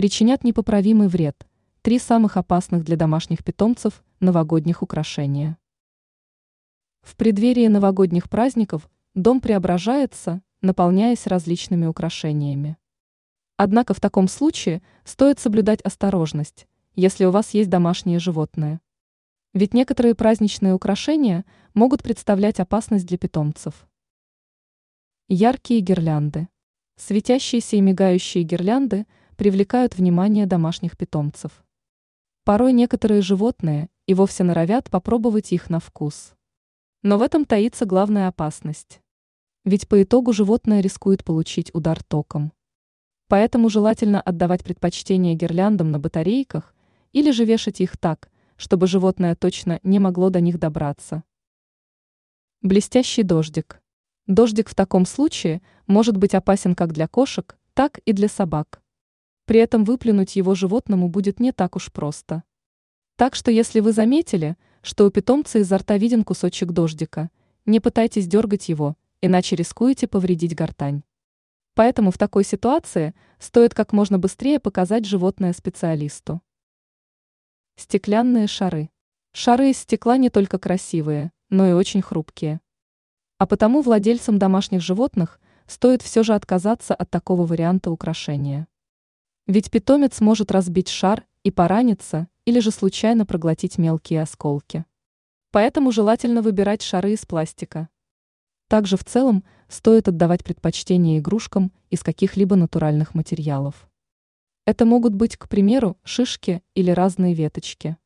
причинят непоправимый вред. Три самых опасных для домашних питомцев новогодних украшения. В преддверии новогодних праздников дом преображается, наполняясь различными украшениями. Однако в таком случае стоит соблюдать осторожность, если у вас есть домашние животные. Ведь некоторые праздничные украшения могут представлять опасность для питомцев. Яркие гирлянды. Светящиеся и мигающие гирлянды привлекают внимание домашних питомцев. Порой некоторые животные и вовсе норовят попробовать их на вкус. Но в этом таится главная опасность. Ведь по итогу животное рискует получить удар током. Поэтому желательно отдавать предпочтение гирляндам на батарейках или же вешать их так, чтобы животное точно не могло до них добраться. Блестящий дождик. Дождик в таком случае может быть опасен как для кошек, так и для собак. При этом выплюнуть его животному будет не так уж просто. Так что если вы заметили, что у питомца изо рта виден кусочек дождика, не пытайтесь дергать его, иначе рискуете повредить гортань. Поэтому в такой ситуации стоит как можно быстрее показать животное специалисту. Стеклянные шары. Шары из стекла не только красивые, но и очень хрупкие. А потому владельцам домашних животных стоит все же отказаться от такого варианта украшения. Ведь питомец может разбить шар и пораниться, или же случайно проглотить мелкие осколки. Поэтому желательно выбирать шары из пластика. Также в целом стоит отдавать предпочтение игрушкам из каких-либо натуральных материалов. Это могут быть, к примеру, шишки или разные веточки.